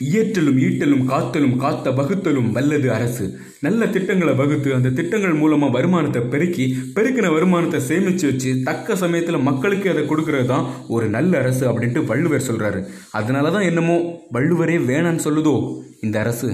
இயற்றலும் ஈட்டலும் காத்தலும் காத்த வகுத்தலும் வல்லது அரசு. நல்ல திட்டங்களை வகுத்து அந்த திட்டங்கள் மூலமாக வருமானத்தை பெருக்கி பெருக்கின வருமானத்தை சேமித்து வச்சு தக்க சமயத்தில் மக்களுக்கு அதை கொடுக்கறது தான் ஒரு நல்ல அரசு அப்படின்ட்டு வள்ளுவர் சொல்கிறாரு அதனால தான் என்னமோ வள்ளுவரே வேணான்னு சொல்லுதோ இந்த அரசு.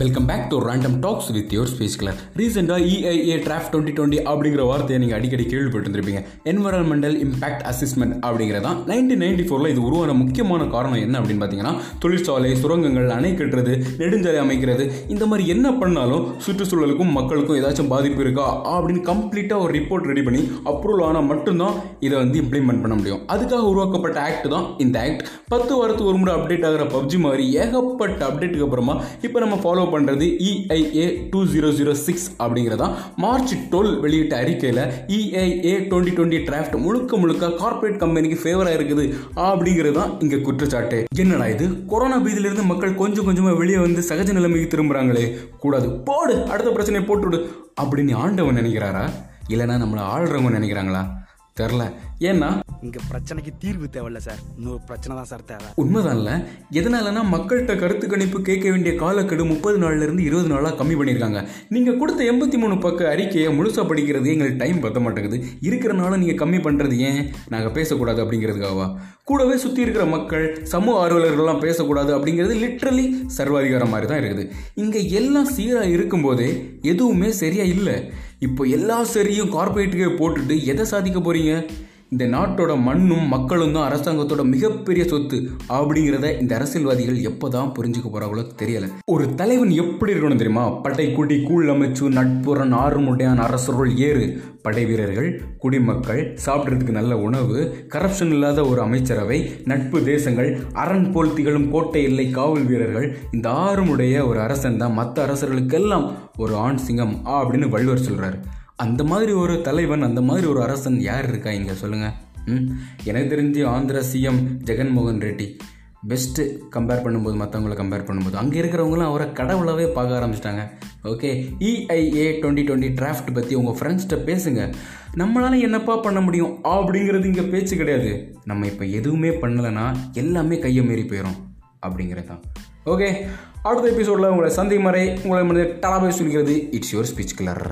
Welcome back to random talks with your space colour ரீசெண்டாக இஐஏ டிராஃப் டுவெண்ட்டி டுவெண்ட்டி அப்படிங்கிற வார்த்தையை நீங்கள் அடிக்கடி கேள்விப்பட்டிருப்பீங்க என்வரன்மெண்டல் இம்பாக்ட் அசஸ்மெண்ட் அப்படிங்கிறதான் நைன்டீன் நைன்டி ஃபோரில் இது உருவான முக்கியமான காரணம் என்ன அப்படின்னு பார்த்தீங்கன்னா தொழிற்சாலை சுரங்கங்கள் அணை கட்டுறது நெடுஞ்சாலை அமைக்கிறது இந்த மாதிரி என்ன பண்ணாலும் சுற்றுச்சூழலுக்கும் மக்களுக்கும் ஏதாச்சும் பாதிப்பு இருக்கா அப்படின்னு கம்ப்ளீட்டாக ஒரு ரிப்போர்ட் ரெடி பண்ணி அப்ரூவல் ஆனால் மட்டும்தான் இதை வந்து இம்ப்ளிமெண்ட் பண்ண முடியும். அதுக்காக உருவாக்கப்பட்ட ஆக்ட் தான் இந்த ஆக்ட் பத்து வாரத்துக்கு ஒரு முறை அப்டேட் ஆகிற பப்ஜி மாதிரி ஏகப்பட்ட அப்டேட்டுக்கு அப்புறமா இப்போ நம்ம ஃபாலோ பண்ணுறது EIA two zero zero six அப்படிங்கிறதா. மார்ச் டுவெல் வெளியிட்ட அறிக்கையில் இஐஏ டுவெண்ட்டி டுவெண்ட்டி டிராஃப்ட் முழுக்க முழுக்க கார்ப்பரேட் கம்பெனிக்கு ஃபேவராக இருக்குது அப்படிங்கிறது தான் இங்கே குற்றச்சாட்டு. என்னடா இது? கொரோனா பீதியிலிருந்து மக்கள் கொஞ்சம் கொஞ்சமாக வெளியே வந்து சகஜ நிலைமைக்கு திரும்புகிறாங்களே கூடாது போடு அடுத்த பிரச்சனையை போட்டுவிடு அப்படின்னு ஆண்டவன் நினைக்கிறாரா? இல்லைனா நம்மளை ஆள்றவங்க நினைக்கிறாங்களா? தெரில ஏன்னா? இங்க பிரச்சனைக்கு தீர்வு தேவையில்ல சார். இன்னொரு பிரச்சனை தான் சார் தேவை. உண்மைதான்ல எதனாலனா மக்கள்கிட்ட கருத்து கணிப்பு கேட்க வேண்டிய காலக்கெடு முப்பது நாள்ல இருந்து இருபது நாளாக கம்மி பண்ணியிருக்காங்க. நீங்கள் கொடுத்த எண்பத்தி மூணு பக்க அறிக்கையை முழுசாக படிக்கிறது எங்களுக்கு டைம் பத்த மாட்டேங்குது இருக்கிறனால நீங்கள் கம்மி பண்ணுறது ஏன்? நாங்கள் பேசக்கூடாது அப்படிங்கிறதுக்காகவா? கூடவே சுற்றி இருக்கிற மக்கள் சமூக ஆர்வலர்கள்லாம் பேசக்கூடாது அப்படிங்கிறது லிட்ரலி சர்வாதிகாரம் மாதிரி தான் இருக்குது. இங்கே எல்லாம் சீராக இருக்கும்போதே எதுவுமே சரியாக இல்லை. இப்போ எல்லா சரியும் கார்பரேட்டுக்கே போட்டுட்டு எதை சாதிக்க போகிறீங்க இந்த நாட்டோட மண்ணும் மக்களும் தான் அரசாங்கத்தோட மிகப்பெரிய சொத்து அப்படிங்கிறத இந்த அரசியல்வாதிகள் எப்போதான் புரிஞ்சுக்க போகிறாங்களோ தெரியல. ஒரு தலைவன் எப்படி இருக்கணும் தெரியுமா? பட்டை கூட்டி கூழ் அமைச்சு நட்புறன் ஆறுமுடையான் அரசருள் ஏறு. படை வீரர்கள் குடிமக்கள் சாப்பிட்றதுக்கு நல்ல உணவு கரப்ஷன் இல்லாத ஒரு அமைச்சரவை நட்பு தேசங்கள் அரண் போல் திகழும் கோட்டை இல்லை காவல் வீரர்கள். இந்த ஆறுமுடைய ஒரு அரசன் தான் மற்ற அரசர்களுக்கெல்லாம் ஒரு ஆண் சிங்கம் அப்படின்னு வள்ளுவர் சொல்கிறார் அந்த மாதிரி ஒரு தலைவன் அந்த மாதிரி ஒரு அரசன் யார் இருக்கா இங்கே சொல்லுங்கள் ம்? எனக்கு தெரிஞ்சு Andhra CM Jaganmohan Reddy. Best compare பண்ணும்போது மற்றவங்கள கம்பேர் பண்ணும்போது. அங்கே இருக்கிறவங்களாம் அவரை கடவுளாகவே பார்க்க ஆரம்பிச்சிட்டாங்க. Okay EIA twenty twenty draft பற்றி உங்கள் ஃப்ரெண்ட்ஸ்கிட்ட பேசுங்க. நம்மளால் என்னப்பா பண்ண முடியும்? அப்படிங்கிறது இங்கே பேச்சு கிடையாது. நம்ம இப்போ எதுவுமே பண்ணலைன்னா எல்லாமே கையை மீறி போயிடும் அப்படிங்கிறது தான். ஓகே அடுத்த எபிசோடில் உங்களை சந்தை மறை உங்களை டலாபை சொல்கிறது இட்ஸ் யுவர் ஸ்பீச் கிளர்